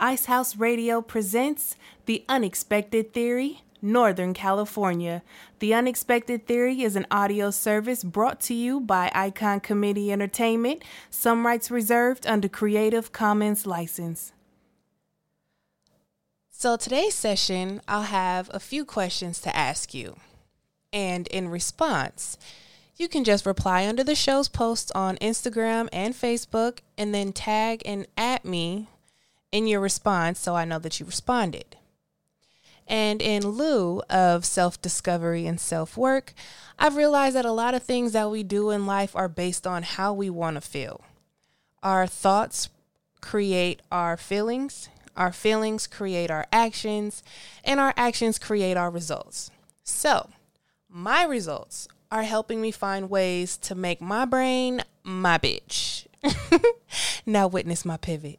Ice House Radio presents The Unexpected Theory, Northern California. The Unexpected Theory is an audio service brought to you by Icon Committee Entertainment, some rights reserved under Creative Commons license. So, today's session, I'll have a few questions to ask you. And in response, you can just reply under the show's post on Instagram and Facebook and then tag and at me in your response so I know that you responded. And in lieu of self discovery and self work, I've realized that a lot of things that we do in life are based on how we want to feel. Our thoughts create our feelings, our feelings create our actions, and our actions create our results. So, my results are helping me find ways to make my brain my bitch. now, witness my pivot.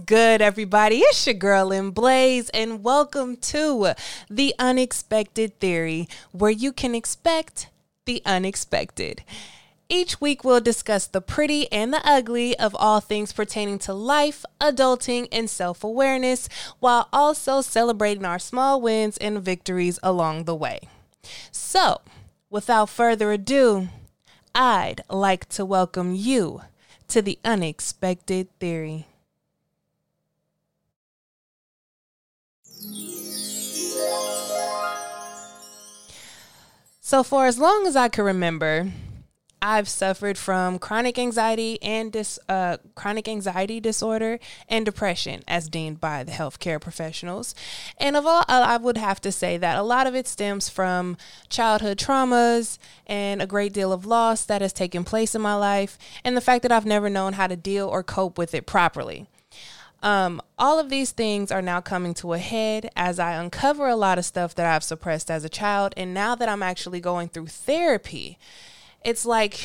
Good, everybody? It's your girl in Blaze, and welcome to The Unexpected Theory, where you can expect the unexpected. Each week, we'll discuss the pretty and the ugly of all things pertaining to life, adulting, and self awareness, while also celebrating our small wins and victories along the way. So, without further ado, I'd like to welcome you to the unexpected theory. So, for as long as I can remember, I've suffered from chronic anxiety and dis, uh, chronic anxiety disorder and depression, as deemed by the healthcare professionals. And of all, I would have to say that a lot of it stems from childhood traumas and a great deal of loss that has taken place in my life, and the fact that I've never known how to deal or cope with it properly. Um, all of these things are now coming to a head as I uncover a lot of stuff that I've suppressed as a child, and now that I'm actually going through therapy it's like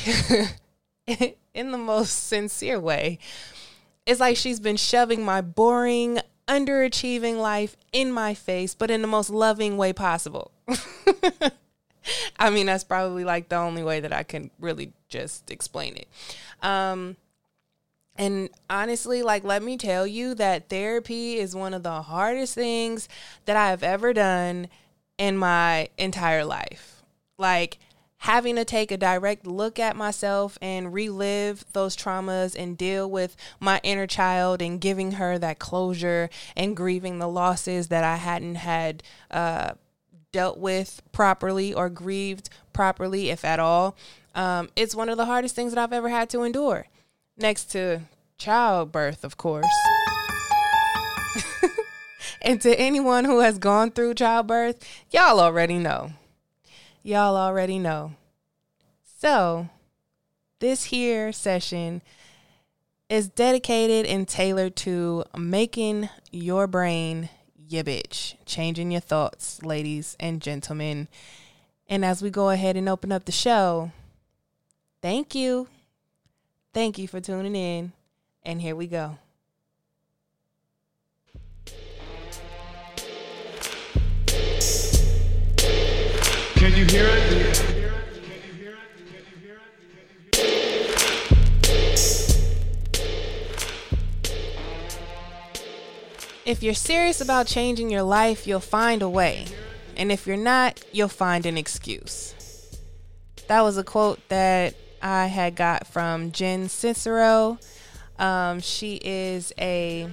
in the most sincere way it's like she's been shoving my boring underachieving life in my face but in the most loving way possible. I mean that's probably like the only way that i can really just explain it. Um and honestly, like, let me tell you that therapy is one of the hardest things that I have ever done in my entire life. Like, having to take a direct look at myself and relive those traumas and deal with my inner child and giving her that closure and grieving the losses that I hadn't had uh, dealt with properly or grieved properly, if at all. Um, it's one of the hardest things that I've ever had to endure, next to childbirth, of course. and to anyone who has gone through childbirth, y'all already know y'all already know. So, this here session is dedicated and tailored to making your brain your bitch, changing your thoughts, ladies and gentlemen. And as we go ahead and open up the show, thank you. Thank you for tuning in. And here we go. Can you hear it? If you're serious about changing your life, you'll find a way. And if you're not, you'll find an excuse. That was a quote that I had got from Jen Cicero. Um, she is a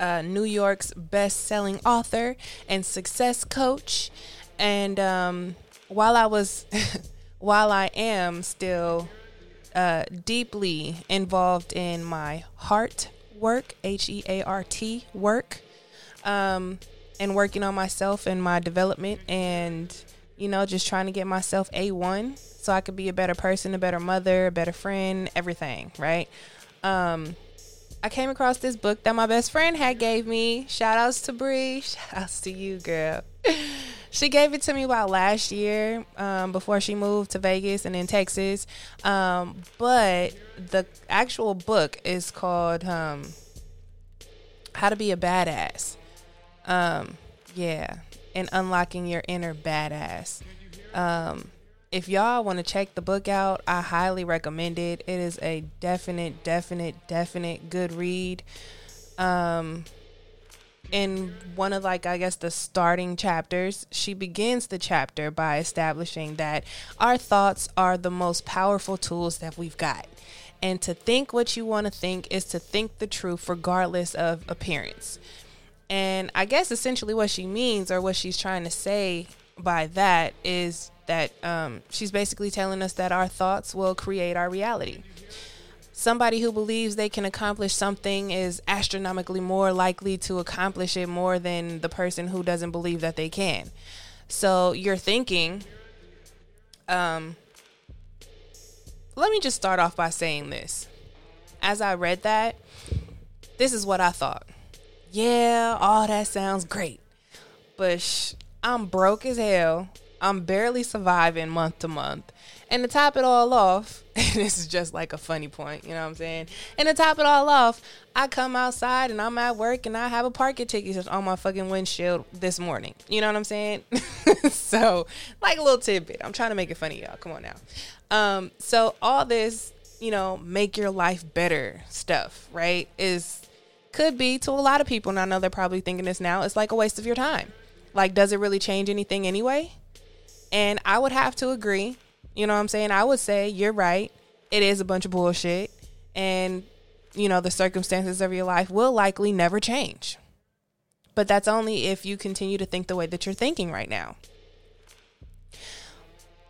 New York's best-selling author and success coach. And um, while I was, while I am still uh, deeply involved in my heart work, H E A R T work, um, and working on myself and my development and you know, just trying to get myself A1 so I could be a better person, a better mother, a better friend, everything, right? Um, I came across this book that my best friend had gave me. Shout outs to Bree. Shout outs to you, girl. she gave it to me about last year um, before she moved to Vegas and in Texas. Um, but the actual book is called um, How to Be a Badass. Um, yeah, and unlocking your inner badass. Um, if y'all want to check the book out, I highly recommend it. It is a definite, definite, definite good read. Um, in one of like I guess the starting chapters, she begins the chapter by establishing that our thoughts are the most powerful tools that we've got. And to think what you want to think is to think the truth regardless of appearance. And I guess essentially what she means or what she's trying to say by that is that um, she's basically telling us that our thoughts will create our reality. Somebody who believes they can accomplish something is astronomically more likely to accomplish it more than the person who doesn't believe that they can. So you're thinking, um, let me just start off by saying this. As I read that, this is what I thought. Yeah, all that sounds great. But sh- I'm broke as hell. I'm barely surviving month to month. And to top it all off, this is just like a funny point, you know what I'm saying? And to top it all off, I come outside and I'm at work and I have a parking ticket on my fucking windshield this morning. You know what I'm saying? so, like a little tidbit. I'm trying to make it funny, y'all. Come on now. Um, so all this, you know, make your life better stuff, right? Is could be to a lot of people, and I know they're probably thinking this now, it's like a waste of your time. Like, does it really change anything anyway? And I would have to agree. You know what I'm saying? I would say you're right. It is a bunch of bullshit. And, you know, the circumstances of your life will likely never change. But that's only if you continue to think the way that you're thinking right now.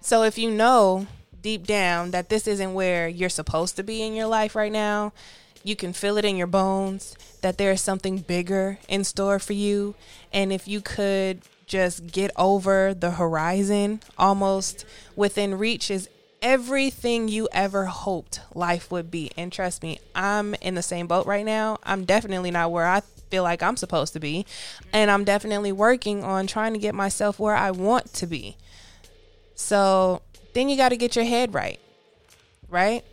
So if you know deep down that this isn't where you're supposed to be in your life right now, you can feel it in your bones that there is something bigger in store for you. And if you could just get over the horizon, almost within reach is everything you ever hoped life would be. And trust me, I'm in the same boat right now. I'm definitely not where I feel like I'm supposed to be. And I'm definitely working on trying to get myself where I want to be. So then you got to get your head right, right?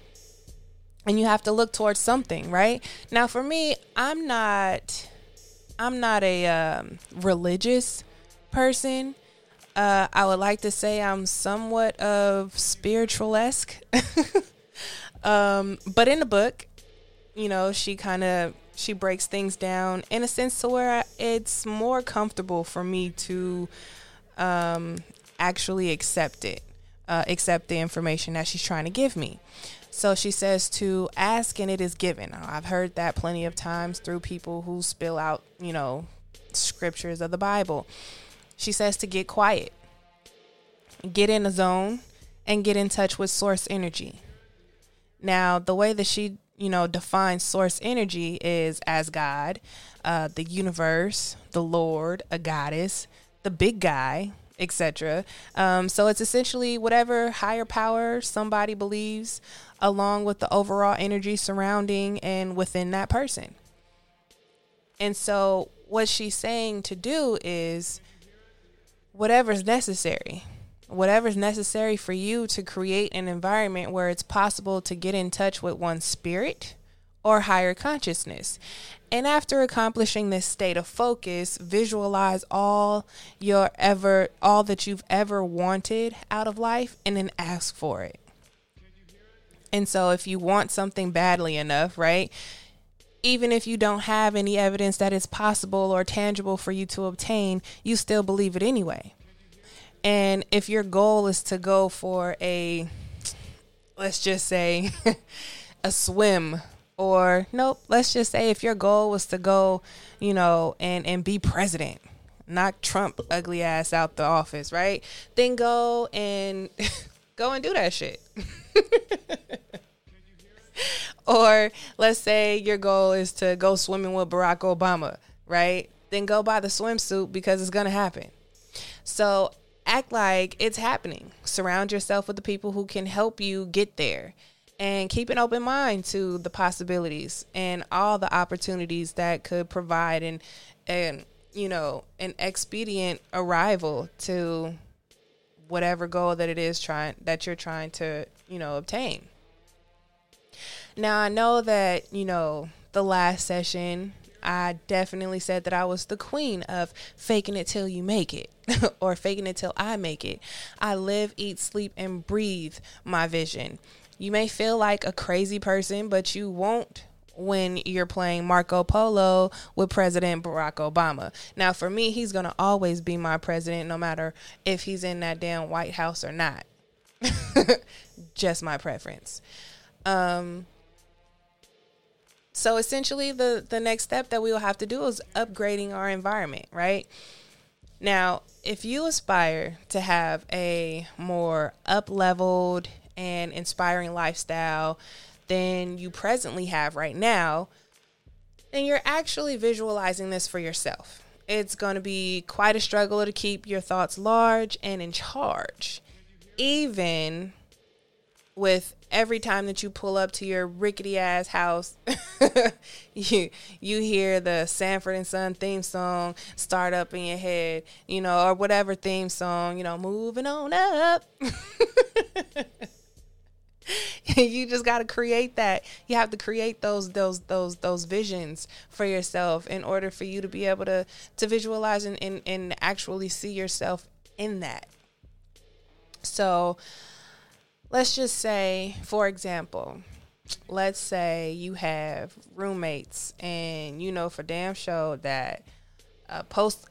And you have to look towards something, right? Now, for me, I'm not, I'm not a um, religious person. Uh, I would like to say I'm somewhat of spiritual esque. um, but in the book, you know, she kind of she breaks things down in a sense to where it's more comfortable for me to um, actually accept it, uh, accept the information that she's trying to give me. So she says to ask and it is given. I've heard that plenty of times through people who spill out, you know, scriptures of the Bible. She says to get quiet, get in a zone, and get in touch with source energy. Now, the way that she, you know, defines source energy is as God, uh, the universe, the Lord, a goddess, the big guy, etc. Um, so it's essentially whatever higher power somebody believes, along with the overall energy surrounding and within that person. And so, what she's saying to do is whatever's necessary. Whatever's necessary for you to create an environment where it's possible to get in touch with one's spirit or higher consciousness. And after accomplishing this state of focus, visualize all your ever all that you've ever wanted out of life and then ask for it. And so if you want something badly enough, right? Even if you don't have any evidence that it's possible or tangible for you to obtain, you still believe it anyway. And if your goal is to go for a let's just say a swim or nope, let's just say if your goal was to go, you know, and and be president, knock Trump ugly ass out the office, right? Then go and go and do that shit. or let's say your goal is to go swimming with Barack Obama, right? Then go buy the swimsuit because it's going to happen. So act like it's happening. Surround yourself with the people who can help you get there. And keep an open mind to the possibilities and all the opportunities that could provide and and you know an expedient arrival to whatever goal that it is trying that you're trying to you know obtain. Now I know that you know the last session I definitely said that I was the queen of faking it till you make it or faking it till I make it. I live, eat, sleep, and breathe my vision. You may feel like a crazy person, but you won't when you're playing Marco Polo with President Barack Obama. Now, for me, he's going to always be my president no matter if he's in that damn White House or not. Just my preference. Um, so essentially the the next step that we will have to do is upgrading our environment, right? Now, if you aspire to have a more up-leveled and inspiring lifestyle than you presently have right now, then you're actually visualizing this for yourself. It's going to be quite a struggle to keep your thoughts large and in charge, even with every time that you pull up to your rickety ass house, you you hear the Sanford and Son theme song start up in your head, you know, or whatever theme song, you know, moving on up. you just got to create that. You have to create those those those those visions for yourself in order for you to be able to to visualize and and, and actually see yourself in that. So, let's just say, for example, let's say you have roommates and you know for damn sure that a post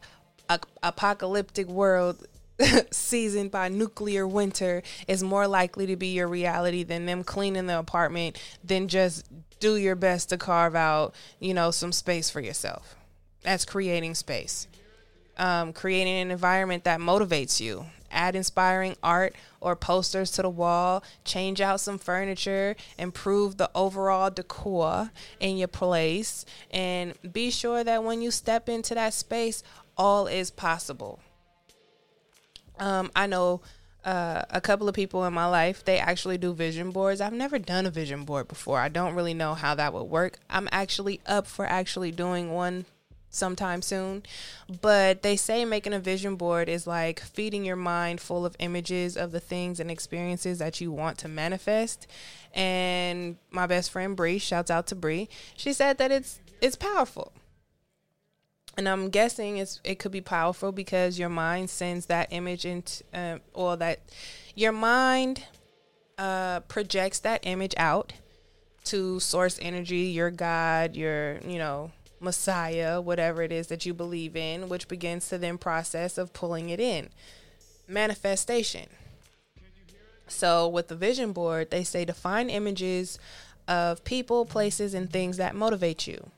apocalyptic world seasoned by nuclear winter is more likely to be your reality than them cleaning the apartment than just do your best to carve out, you know, some space for yourself. That's creating space. Um, creating an environment that motivates you. Add inspiring art or posters to the wall, change out some furniture, improve the overall decor in your place, and be sure that when you step into that space, all is possible. Um, I know uh, a couple of people in my life, they actually do vision boards. I've never done a vision board before. I don't really know how that would work. I'm actually up for actually doing one sometime soon. But they say making a vision board is like feeding your mind full of images of the things and experiences that you want to manifest. And my best friend Bree, shouts out to Bree, she said that it's it's powerful and I'm guessing it's it could be powerful because your mind sends that image into uh, or that your mind uh, projects that image out to source energy, your God, your you know Messiah, whatever it is that you believe in, which begins to then process of pulling it in manifestation. So with the vision board, they say define images of people, places, and things that motivate you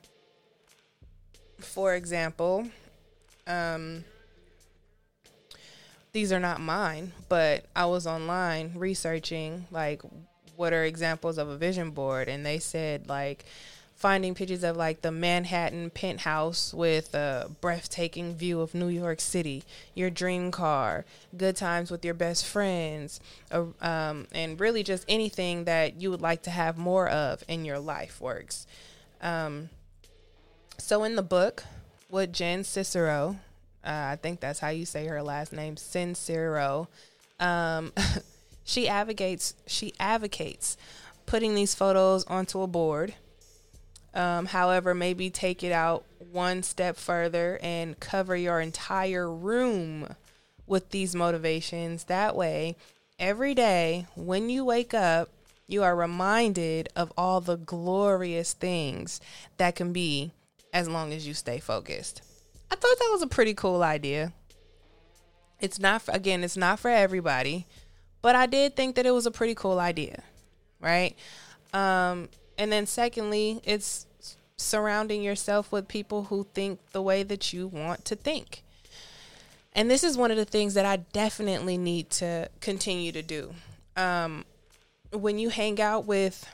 for example, um, these are not mine, but I was online researching like what are examples of a vision board, and they said like finding pictures of like the Manhattan penthouse with a breathtaking view of New York City, your dream car, good times with your best friends, um, and really just anything that you would like to have more of in your life works. Um, so in the book, with Jen Cicero, uh, I think that's how you say her last name, Sincero. Um, she advocates she advocates putting these photos onto a board. Um, however, maybe take it out one step further and cover your entire room with these motivations. That way, every day when you wake up, you are reminded of all the glorious things that can be as long as you stay focused. I thought that was a pretty cool idea. It's not again, it's not for everybody, but I did think that it was a pretty cool idea, right? Um, and then secondly, it's surrounding yourself with people who think the way that you want to think. And this is one of the things that I definitely need to continue to do. Um, when you hang out with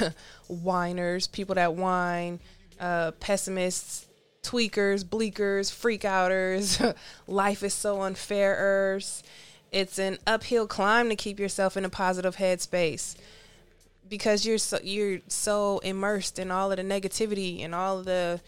whiners, people that whine, uh, pessimists, tweakers, bleakers, freak outers. Life is so unfairers. It's an uphill climb to keep yourself in a positive headspace because you're so you're so immersed in all of the negativity and all of the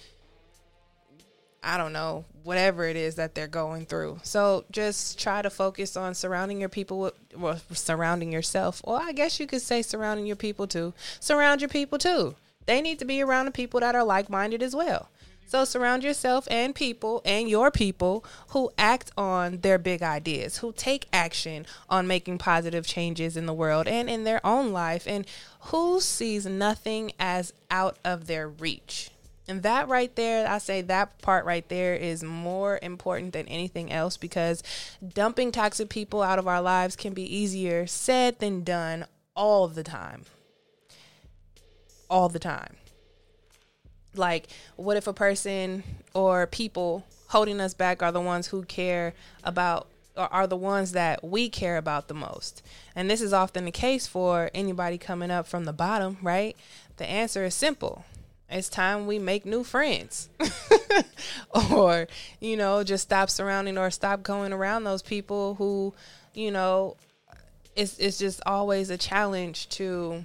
I don't know, whatever it is that they're going through. So just try to focus on surrounding your people with, well, surrounding yourself. Well, I guess you could say surrounding your people too. Surround your people too. They need to be around the people that are like minded as well. So surround yourself and people and your people who act on their big ideas, who take action on making positive changes in the world and in their own life, and who sees nothing as out of their reach. And that right there, I say that part right there is more important than anything else because dumping toxic people out of our lives can be easier said than done all the time. All the time. Like, what if a person or people holding us back are the ones who care about or are the ones that we care about the most? And this is often the case for anybody coming up from the bottom, right? The answer is simple it's time we make new friends or you know just stop surrounding or stop going around those people who you know it's it's just always a challenge to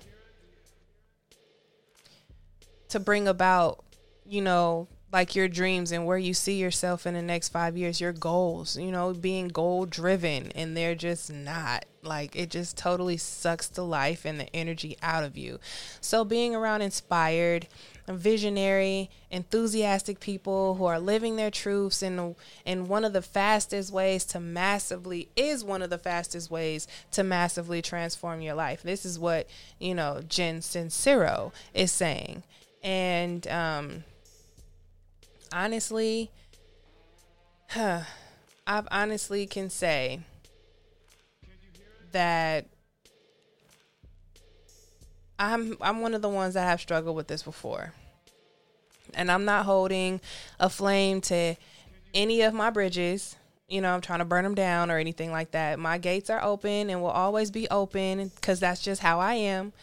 to bring about you know like your dreams and where you see yourself in the next 5 years your goals you know being goal driven and they're just not. Like it just totally sucks the life and the energy out of you. So being around inspired visionary, enthusiastic people who are living their truths and in one of the fastest ways to massively is one of the fastest ways to massively transform your life. This is what you know Jen Sincero is saying, and um, honestly, huh, I honestly can say that I'm I'm one of the ones that have struggled with this before. And I'm not holding a flame to any of my bridges. You know, I'm trying to burn them down or anything like that. My gates are open and will always be open cuz that's just how I am.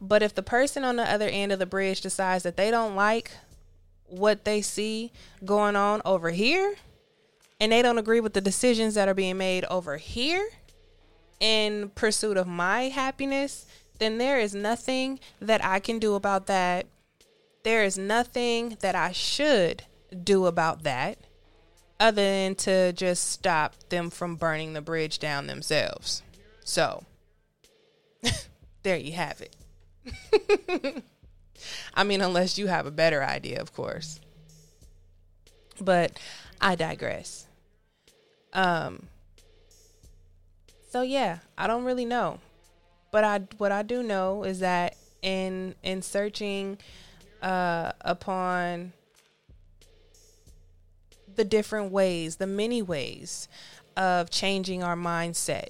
But if the person on the other end of the bridge decides that they don't like what they see going on over here and they don't agree with the decisions that are being made over here in pursuit of my happiness, then there is nothing that I can do about that. There is nothing that I should do about that other than to just stop them from burning the bridge down themselves. So, there you have it. I mean, unless you have a better idea, of course. But I digress. Um, so yeah, I don't really know but I what I do know is that in in searching uh, upon the different ways, the many ways of changing our mindset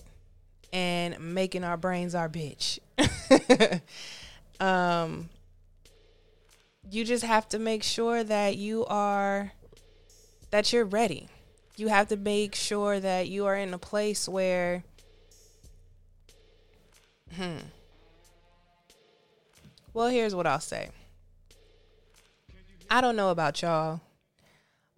and making our brains our bitch. um, you just have to make sure that you are that you're ready. You have to make sure that you are in a place where Hmm. Well, here's what I'll say. I don't know about y'all,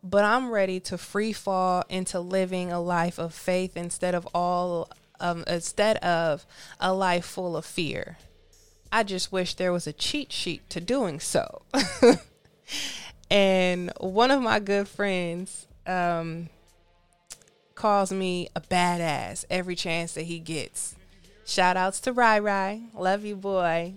but I'm ready to free fall into living a life of faith instead of all um, instead of a life full of fear. I just wish there was a cheat sheet to doing so. and one of my good friends um, calls me a badass every chance that he gets. Shout outs to Rai Rai. Love you, boy.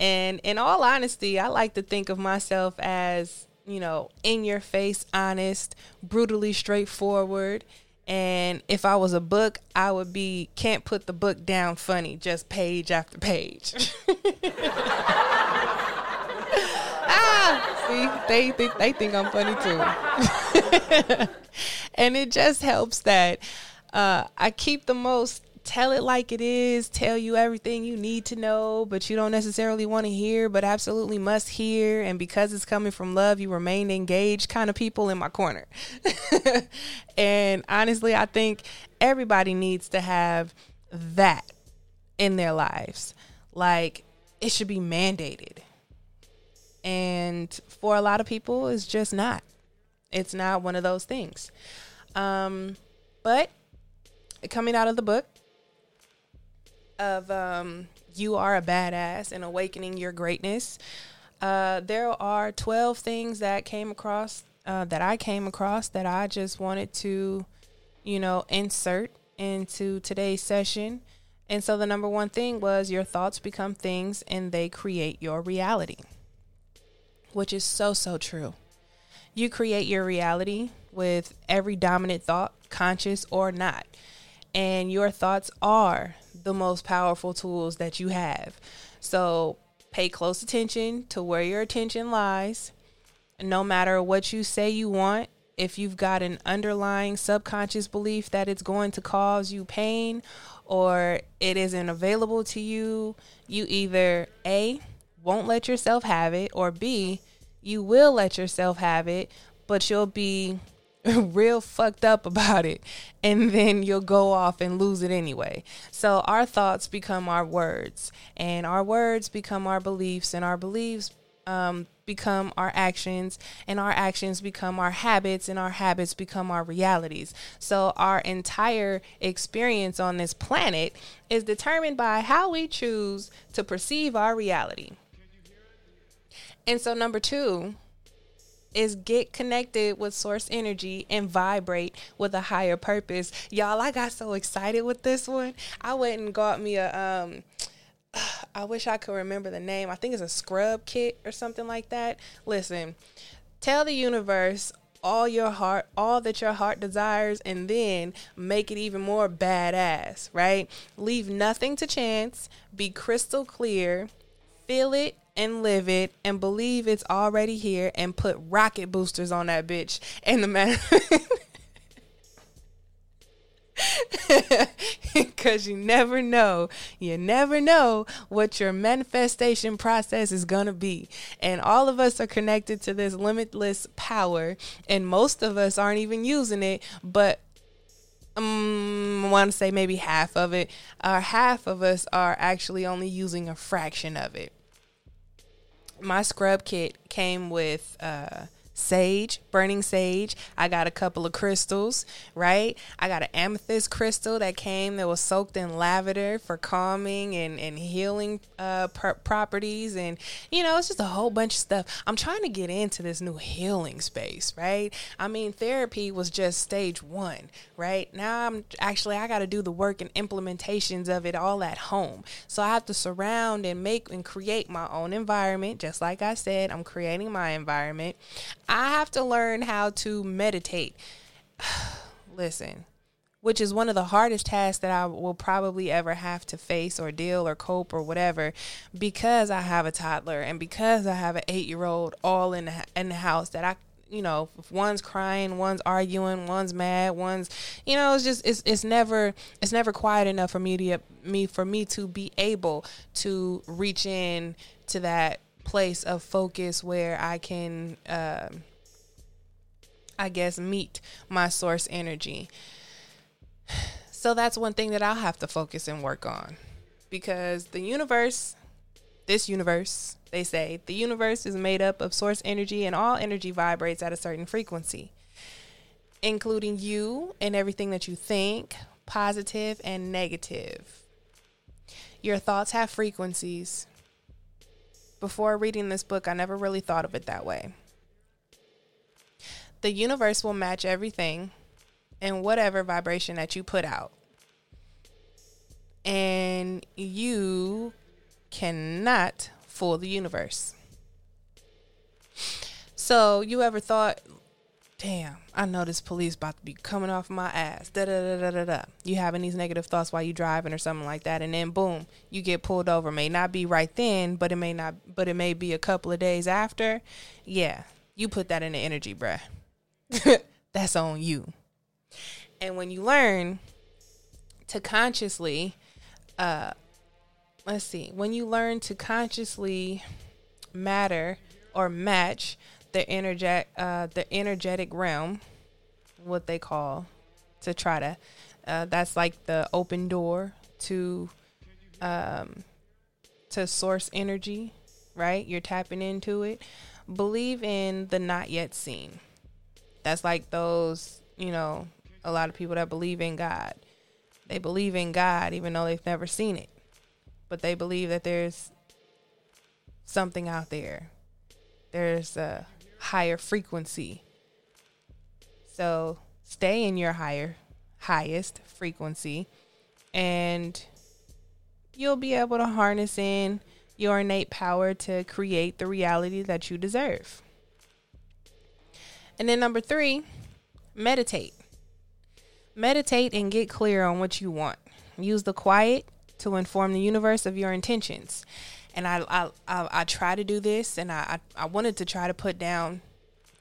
And in all honesty, I like to think of myself as, you know, in your face, honest, brutally straightforward. And if I was a book, I would be can't put the book down funny, just page after page. ah, see, they think they think I'm funny too. and it just helps that uh, I keep the most tell it like it is, tell you everything you need to know, but you don't necessarily want to hear, but absolutely must hear. And because it's coming from love, you remain engaged kind of people in my corner. and honestly, I think everybody needs to have that in their lives. Like, it should be mandated. And for a lot of people, it's just not. It's not one of those things. Um, but coming out of the book of um, You Are a Badass and Awakening Your Greatness, uh, there are 12 things that came across, uh, that I came across that I just wanted to, you know, insert into today's session. And so the number one thing was your thoughts become things and they create your reality, which is so, so true. You create your reality with every dominant thought, conscious or not. And your thoughts are the most powerful tools that you have. So pay close attention to where your attention lies. No matter what you say you want, if you've got an underlying subconscious belief that it's going to cause you pain or it isn't available to you, you either A, won't let yourself have it, or B, you will let yourself have it, but you'll be real fucked up about it and then you'll go off and lose it anyway. So our thoughts become our words and our words become our beliefs and our beliefs um, become our actions and our actions become our habits and our habits become our realities. So our entire experience on this planet is determined by how we choose to perceive our reality. And so number 2 is get connected with source energy and vibrate with a higher purpose. Y'all, I got so excited with this one. I went and got me a um I wish I could remember the name. I think it's a scrub kit or something like that. Listen, tell the universe all your heart, all that your heart desires, and then make it even more badass, right? Leave nothing to chance, be crystal clear, feel it and live it and believe it's already here and put rocket boosters on that bitch and the matter because you never know you never know what your manifestation process is going to be and all of us are connected to this limitless power and most of us aren't even using it but um, I want to say maybe half of it. Uh, half of us are actually only using a fraction of it my scrub kit came with uh, sage, burning sage. I got a couple of crystals, right? I got an amethyst crystal that came that was soaked in lavender for calming and, and healing uh, pr- properties. And, you know, it's just a whole bunch of stuff. I'm trying to get into this new healing space, right? I mean, therapy was just stage one, right? Now I'm actually, I got to do the work and implementations of it all at home. So I have to surround and make and create my own environment. Just like I said, I'm creating my environment. I have to learn how to meditate. Listen, which is one of the hardest tasks that I will probably ever have to face or deal or cope or whatever because I have a toddler and because I have an 8-year-old all in the, in the house that I you know, if one's crying, one's arguing, one's mad, one's, you know, it's just it's it's never it's never quiet enough for me to me for me to be able to reach in to that place of focus where I can, uh, I guess, meet my source energy. So that's one thing that I'll have to focus and work on because the universe, this universe, they say, the universe is made up of source energy and all energy vibrates at a certain frequency, including you and everything that you think, positive and negative. Your thoughts have frequencies before reading this book, I never really thought of it that way. The universe will match everything in whatever vibration that you put out. And you cannot fool the universe. So, you ever thought, damn, I know this police about to be coming off my ass. Da da da da da. You having these negative thoughts while you driving or something like that, and then boom, you get pulled over. May not be right then, but it may not, but it may be a couple of days after. Yeah, you put that in the energy, bruh. That's on you. And when you learn to consciously, uh, let's see, when you learn to consciously matter or match the energetic uh, the energetic realm, what they call to try to uh, that's like the open door to um, to source energy, right? You're tapping into it. Believe in the not yet seen. That's like those, you know, a lot of people that believe in God. They believe in God even though they've never seen it. But they believe that there's something out there. There's a higher frequency. So stay in your higher, highest frequency, and you'll be able to harness in your innate power to create the reality that you deserve. And then number three, meditate. Meditate and get clear on what you want. Use the quiet to inform the universe of your intentions. And I I I, I try to do this, and I, I I wanted to try to put down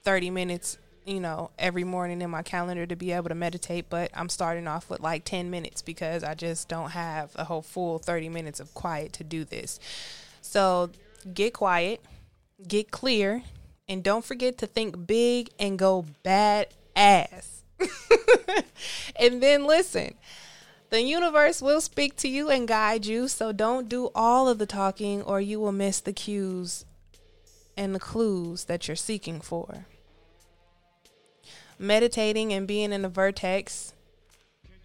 thirty minutes, you know, every morning in my calendar to be able to meditate. But I'm starting off with like ten minutes because I just don't have a whole full thirty minutes of quiet to do this. So get quiet, get clear, and don't forget to think big and go bad ass. and then listen. The universe will speak to you and guide you, so don't do all of the talking or you will miss the cues and the clues that you're seeking for. Meditating and being in the vertex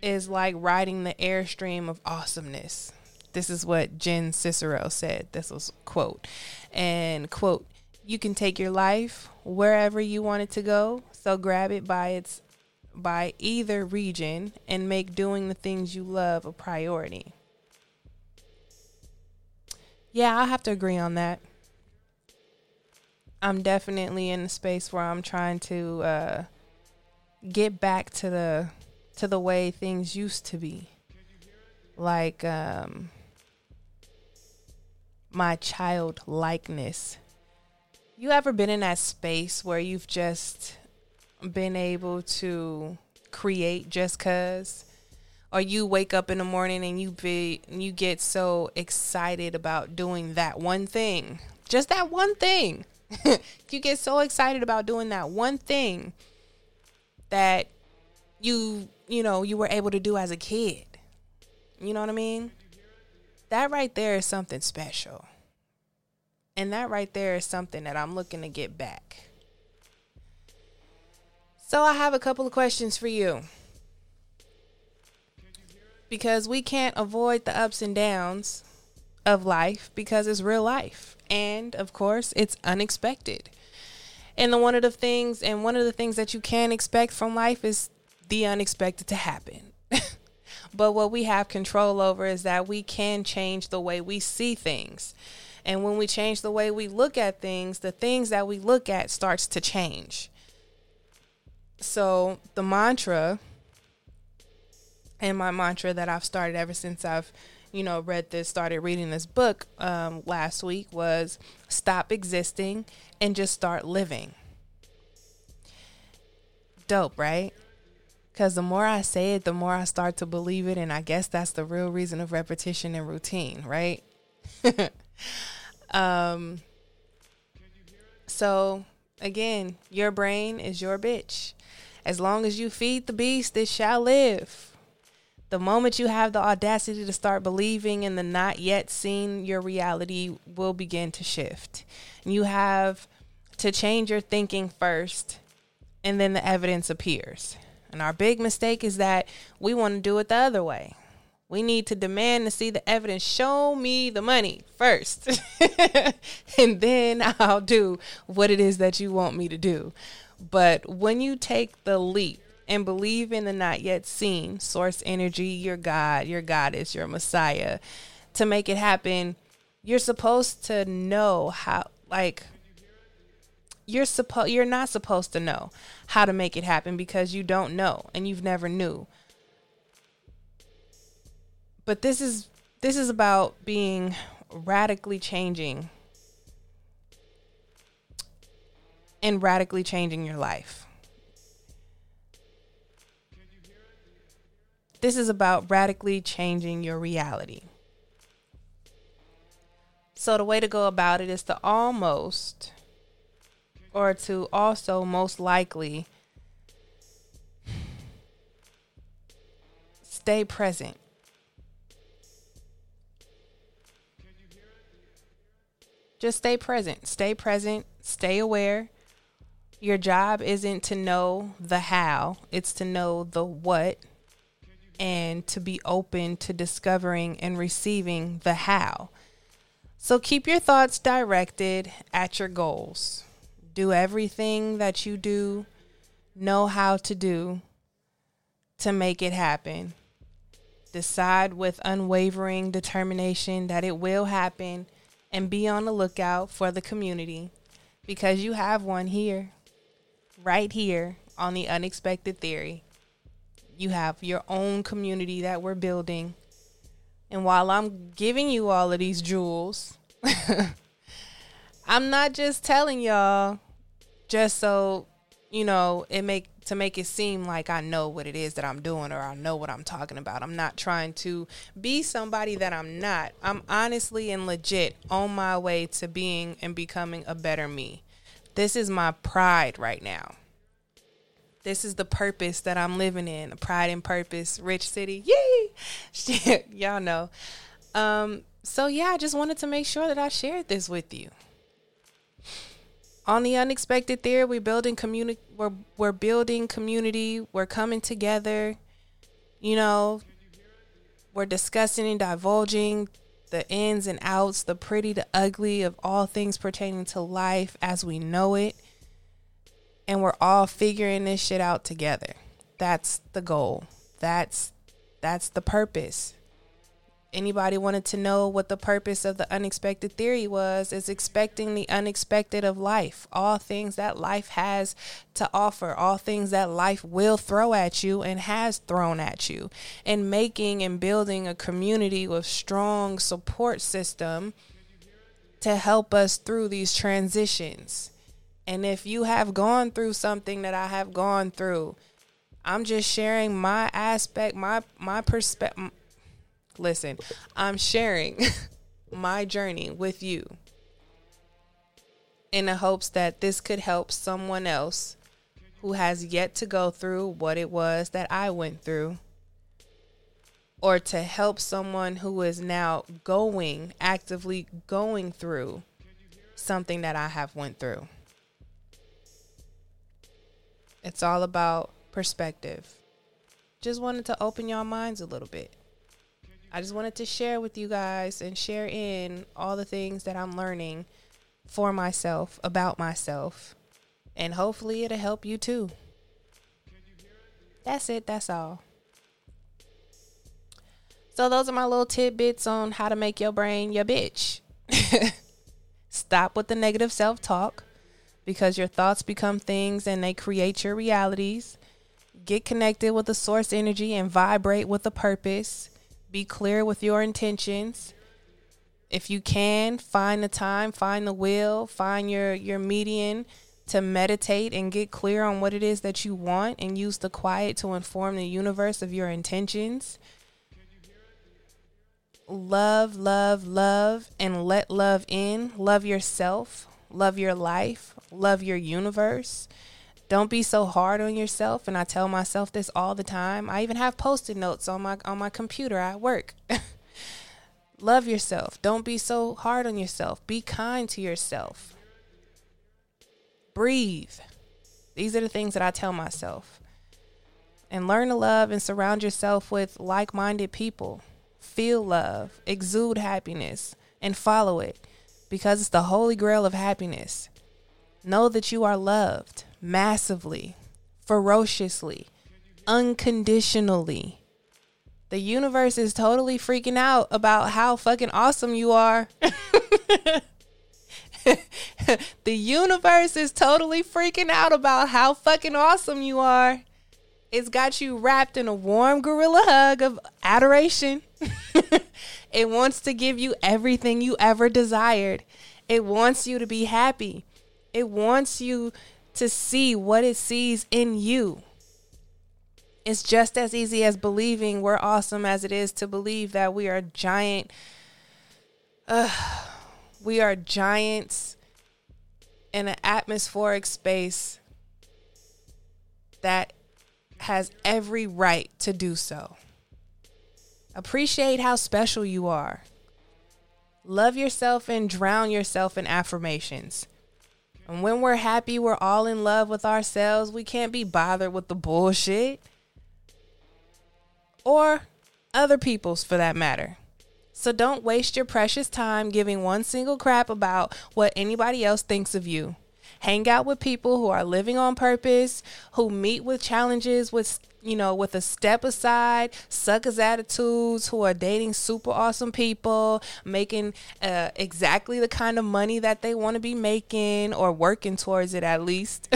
is like riding the airstream of awesomeness. This is what Jen Cicero said. This was quote. And quote, you can take your life wherever you want it to go, so grab it by its by either region and make doing the things you love a priority. Yeah, I have to agree on that. I'm definitely in a space where I'm trying to uh, get back to the to the way things used to be. Like um, my childlikeness. You ever been in that space where you've just been able to create just cuz or you wake up in the morning and you be you get so excited about doing that one thing. Just that one thing. You get so excited about doing that one thing that you you know you were able to do as a kid. You know what i mean? That right there is something special. And that right there is something that i'm looking to get back so I have a couple of questions for you. Because we can't avoid the ups and downs of life because it's real life. And of course, it's unexpected. And the one of the things and one of the things that you can expect from life is the unexpected to happen. but what we have control over is that we can change the way we see things. And when we change the way we look at things, the things that we look at starts to change so the mantra and my mantra that I've started ever since I've, you know, read this, started reading this book um, last week was stop existing and just start living. Dope, right? Because the more I say it, the more I start to believe it. And I guess that's the real reason of repetition and routine, right? um, so, again, your brain is your bitch. As long as you feed the beast, it shall live. The moment you have the audacity to start believing in the not yet seen, your reality will begin to shift. You have to change your thinking first, and then the evidence appears. And our big mistake is that we want to do it the other way. We need to demand to see the evidence. Show me the money first, and then I'll do what it is that you want me to do. But when you take the leap and believe in the not yet seen source energy, your God, your goddess, your Messiah, to make it happen, you're supposed to know how, like, you're supposed you're not supposed to know how to make it happen because you don't know and you've never knew. But this is this is about being radically changing and radically changing your life. This is about radically changing your reality. So, the way to go about it is to almost, or to also most likely, stay present. Just stay present. Stay present. Stay aware Your job isn't to know the how, it's to know the what and to be open to discovering and receiving the how. So keep your thoughts directed at your goals. Do everything that you do, know how to do to make it happen. Decide with unwavering determination that it will happen and be on the lookout for the community because you have one here, right here on the unexpected theory. You have your own community that we're building. And while I'm giving you all of these jewels, I'm not just telling y'all just so, you know, it make to make it seem like I know what it is that I'm doing or I know what I'm talking about. I'm not trying to be somebody that I'm not. I'm honestly and legit on my way to being and becoming a better me. This is my pride right now. This is the purpose that I'm living in. Pride and purpose, rich city. Yay! Shit, y'all know. Um, so yeah, I just wanted to make sure that I shared this with you. On the unexpected theory, we're building community. We're we're building community. We're coming together. You know, we're discussing and divulging the ins and outs, the pretty, the ugly of all things pertaining to life as we know it. And we're all figuring this shit out together. That's the goal. That's that's the purpose anybody wanted to know what the purpose of the unexpected theory was is expecting the unexpected of life. All things that life has to offer all things that life will throw at you and has thrown at you. And making and building a community with strong support system to help us through these transitions. And if you have gone through something that I have gone through I'm just sharing my aspect my my perspective listen, I'm sharing my journey with you in the hopes that this could help someone else who has yet to go through what it was that I went through or to help someone who is now going actively going through something that I have went through. It's all about perspective. Just wanted to open your minds a little bit. I just wanted to share with you guys and share in all the things that I'm learning for myself, about myself. And hopefully it'll help you too. That's it, that's all. So, those are my little tidbits on how to make your brain your bitch. Stop with the negative self talk because your thoughts become things and they create your realities. Get connected with the source energy and vibrate with a purpose be clear with your intentions. If you can, find the time, find the will, find your your median to meditate and get clear on what it is that you want and use the quiet to inform the universe of your intentions. Love, love, love, and let love in. Love yourself, love your life, love your universe. Don't be so hard on yourself. And I tell myself this all the time. I even have post-it notes on my on my computer at work. Love yourself. Don't be so hard on yourself. Be kind to yourself. Breathe. These are the things that I tell myself. And learn to love and surround yourself with like minded people. Feel love, exude happiness, and follow it because it's the holy grail of happiness. Know that you are loved massively, ferociously, unconditionally. The universe is totally freaking out about how fucking awesome you are. the universe is totally freaking out about how fucking awesome you are. It's got you wrapped in a warm gorilla hug of adoration. it wants to give you everything you ever desired. It wants you to be happy. It wants you to see what it sees in you. It's just as easy as believing we're awesome as it is to believe that we are giant. Uh, we are giants in an atmospheric space that has every right to do so. Appreciate how special you are. Love yourself and drown yourself in affirmations. And when we're happy, we're all in love with ourselves. We can't be bothered with the bullshit or other people's for that matter. So don't waste your precious time giving one single crap about what anybody else thinks of you. Hang out with people who are living on purpose, who meet with challenges with you know, with a step aside, suckers attitudes, who are dating super awesome people, making uh, exactly the kind of money that they want to be making or working towards it at least.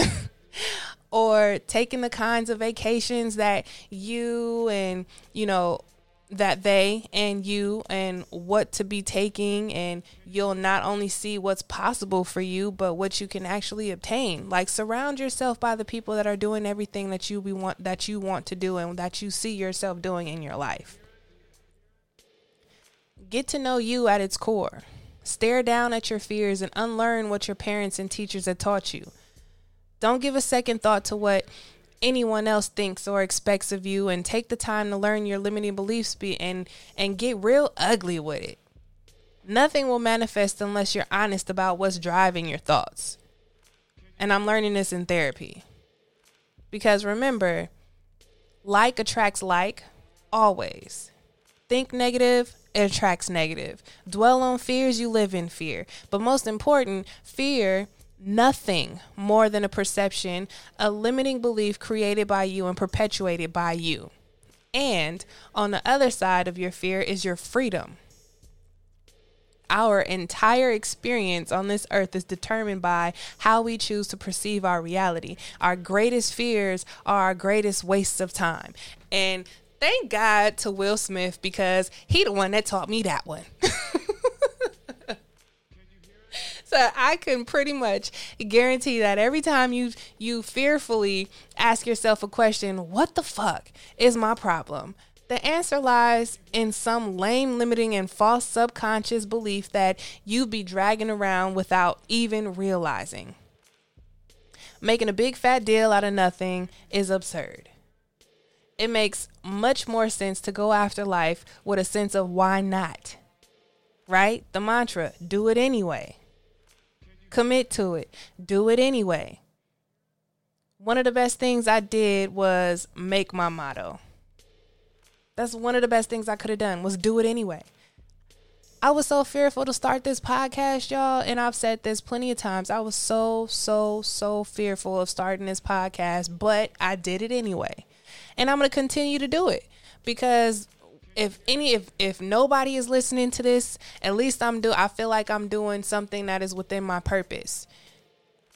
or taking the kinds of vacations that you and, you know, that they and you and what to be taking and you'll not only see what's possible for you but what you can actually obtain. Like surround yourself by the people that are doing everything that you be want that you want to do and that you see yourself doing in your life. Get to know you at its core. Stare down at your fears and unlearn what your parents and teachers have taught you. Don't give a second thought to what anyone else thinks or expects of you and take the time to learn your limiting beliefs be and and get real ugly with it. Nothing will manifest unless you're honest about what's driving your thoughts. And I'm learning this in therapy. Because remember, like attracts like always. Think negative, it attracts negative. Dwell on fears, you live in fear. But most important, fear nothing more than a perception, a limiting belief created by you and perpetuated by you. And on the other side of your fear is your freedom. Our entire experience on this earth is determined by how we choose to perceive our reality. Our greatest fears are our greatest wastes of time. And thank God to Will Smith because he the one that taught me that one. so I can pretty much guarantee that every time you you fearfully ask yourself a question, what the fuck is my problem? The answer lies in some lame, limiting, and false subconscious belief that you'd be dragging around without even realizing. Making a big fat deal out of nothing is absurd. It makes much more sense to go after life with a sense of why not. Right? The mantra, do it anyway. Commit to it. Do it anyway. One of the best things I did was make my motto. That's one of the best things I could have done was do it anyway. I was so fearful to start this podcast, y'all, and I've said this plenty of times. I was so so so fearful of starting this podcast, but I did it anyway. And I'm going to continue to do it because if any if if nobody is listening to this, at least I'm do I feel like I'm doing something that is within my purpose.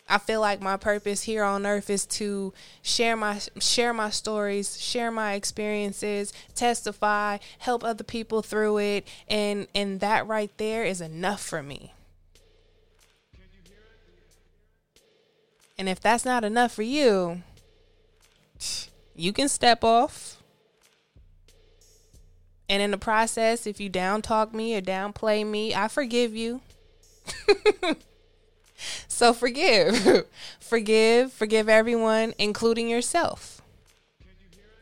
I feel like my purpose here on earth is to share my share my stories, share my experiences, testify, help other people through it, and and that right there is enough for me. And if that's not enough for you, you can step off and in the process, if you down talk me or downplay me, I forgive you. so forgive. forgive, forgive everyone, including yourself.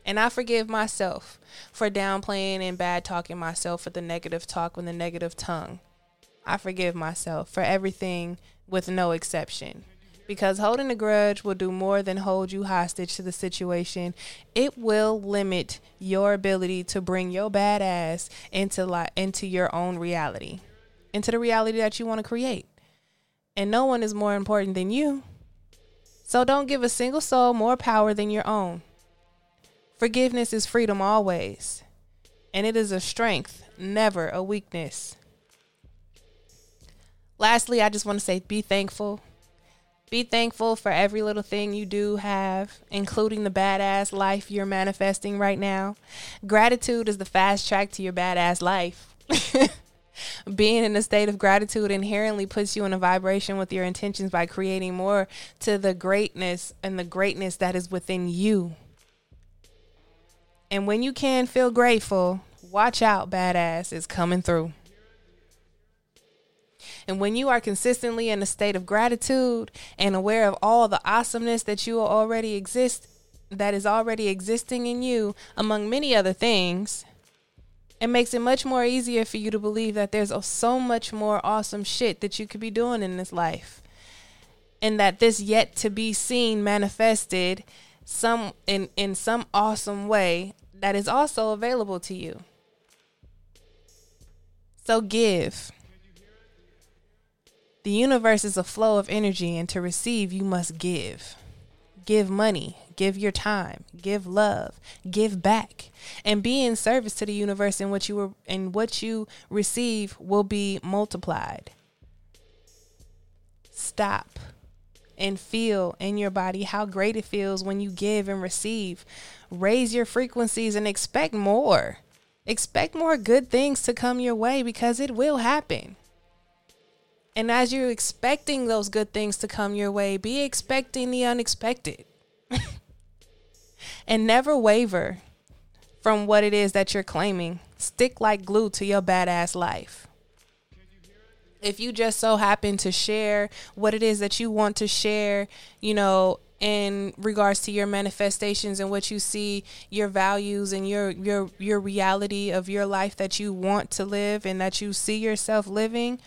And I forgive myself for downplaying and bad talking myself with the negative talk with the negative tongue. I forgive myself for everything with no exception because holding a grudge will do more than hold you hostage to the situation. It will limit your ability to bring your badass into li- into your own reality, into the reality that you want to create. And no one is more important than you. So don't give a single soul more power than your own. Forgiveness is freedom always, and it is a strength, never a weakness. Lastly, I just want to say be thankful be thankful for every little thing you do have, including the badass life you're manifesting right now. Gratitude is the fast track to your badass life. Being in a state of gratitude inherently puts you in a vibration with your intentions by creating more to the greatness and the greatness that is within you. And when you can feel grateful, watch out, badass is coming through. And when you are consistently in a state of gratitude and aware of all the awesomeness that you already exist that is already existing in you among many other things, it makes it much more easier for you to believe that there's so much more awesome shit that you could be doing in this life. and that this yet to be seen manifested some in in some awesome way that is also available to you. So give. The universe is a flow of energy, and to receive, you must give. Give money, give your time, give love, give back, and be in service to the universe. And what you were, and what you receive will be multiplied. Stop and feel in your body how great it feels when you give and receive. Raise your frequencies and expect more. Expect more good things to come your way because it will happen. And as you're expecting those good things to come your way, be expecting the unexpected. and never waver from what it is that you're claiming. Stick like glue to your badass life. If you just so happen to share what it is that you want to share, you know, in regards to your manifestations and what you see your values and your your your reality of your life that you want to live and that you see yourself living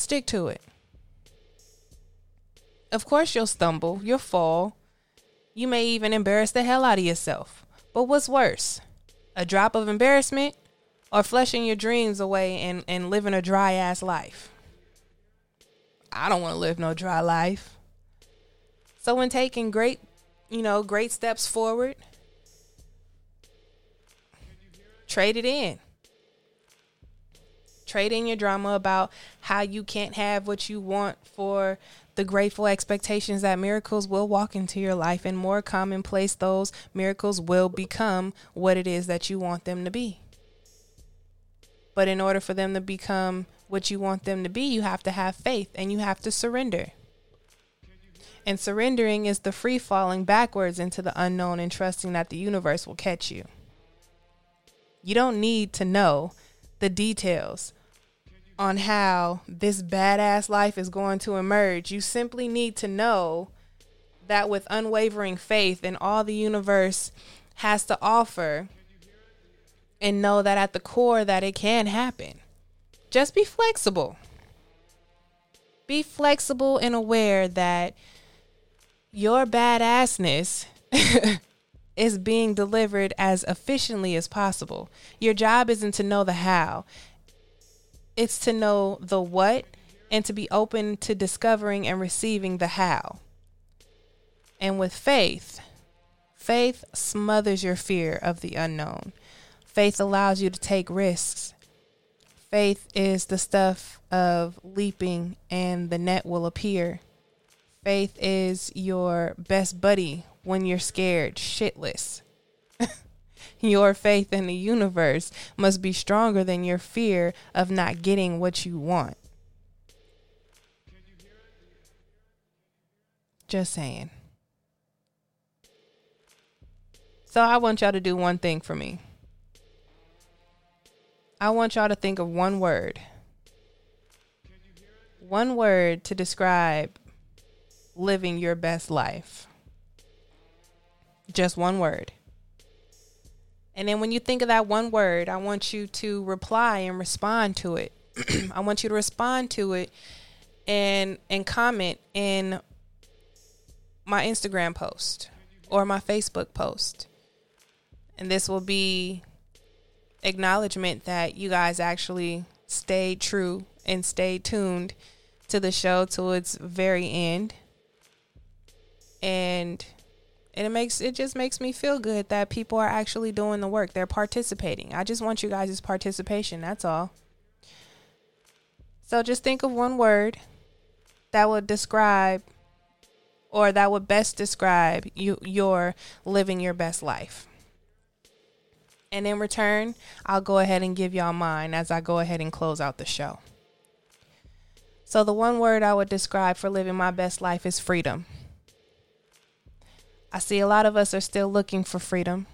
stick to it. Of course you'll stumble you'll fall. You may even embarrass the hell out of yourself. But what's worse a drop of embarrassment or flushing your dreams away and, and living a dry ass life? I don't want to live no dry life. So when taking great, you know, great steps forward, trade it in. Trade in your drama about how you can't have what you want for the grateful expectations that miracles will walk into your life and more commonplace those miracles will become what it is that you want them to be. But in order for them to become what you want them to be, you have to have faith and you have to surrender. And surrendering is the free falling backwards into the unknown and trusting that the universe will catch you. You don't need to know the details on how this badass life is going to emerge. You simply need to know that with unwavering faith in all the universe has to offer and know that at the core that it can happen. Just be flexible. Be flexible and aware that your badassness is being delivered as efficiently as possible. Your job isn't to know the how, it's to know the what and to be open to discovering and receiving the how. And with faith, faith smothers your fear of the unknown. Faith allows you to take risks. Faith is the stuff of leaping and the net will appear. Faith is your best buddy when you're scared shitless. Your faith in the universe must be stronger than your fear of not getting what you want. Just saying. So I want y'all to do one thing for me. I want y'all to think of one word. One word to describe living your best life? Just one word. And then when you think of that one word, I want you to reply and respond to it. I want you to respond to it and and comment in my Instagram post or my Facebook post. And this will be acknowledgement that you guys actually stayed true and stayed tuned to the show till its very end and and it makes it just makes me feel good that people are actually doing the work. They're participating. I just want you guys' participation. That's all. So just think of one word that would describe or that would best describe you your living your best life. And in return, I'll go ahead and give y'all mine as I go ahead and close out the show. So the one word I would describe for living my best life is freedom. I see a lot of us are still looking for freedom,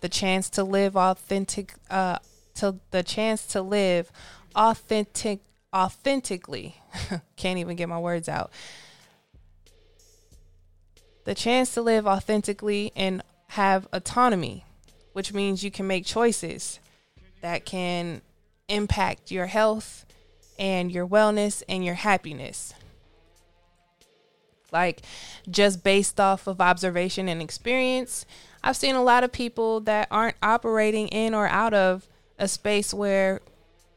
the chance to live authentic, uh, to the chance to live authentic, authentically. Can't even get my words out. The chance to live authentically and have autonomy, which means you can make choices that can impact your health and your wellness and your happiness. Like just based off of observation and experience, I've seen a lot of people that aren't operating in or out of a space where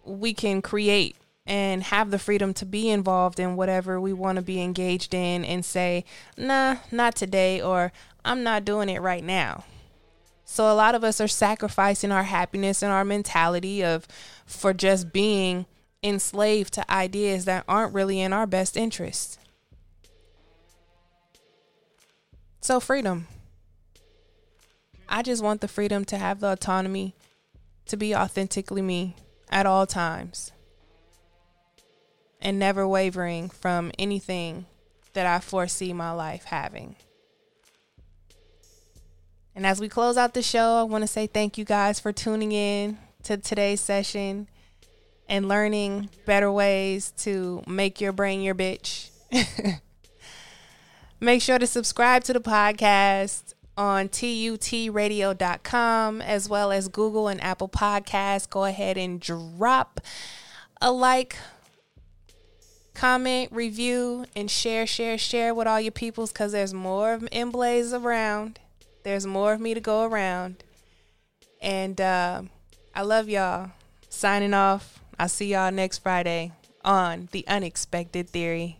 we can create and have the freedom to be involved in whatever we want to be engaged in and say, nah, not today, or I'm not doing it right now. So a lot of us are sacrificing our happiness and our mentality of for just being enslaved to ideas that aren't really in our best interest. So freedom. I just want the freedom to have the autonomy to be authentically me at all times and never wavering from anything that I foresee my life having. And as we close out the show, I want to say thank you guys for tuning in to today's session and learning better ways to make your brain your bitch. Make sure to subscribe to the podcast on tutradio.com as well as Google and Apple Podcasts. Go ahead and drop a like, comment, review, and share, share, share with all your peoples because there's more of around. There's more of me to go around. And uh, I love y'all. Signing off. I'll see y'all next Friday on The Unexpected Theory.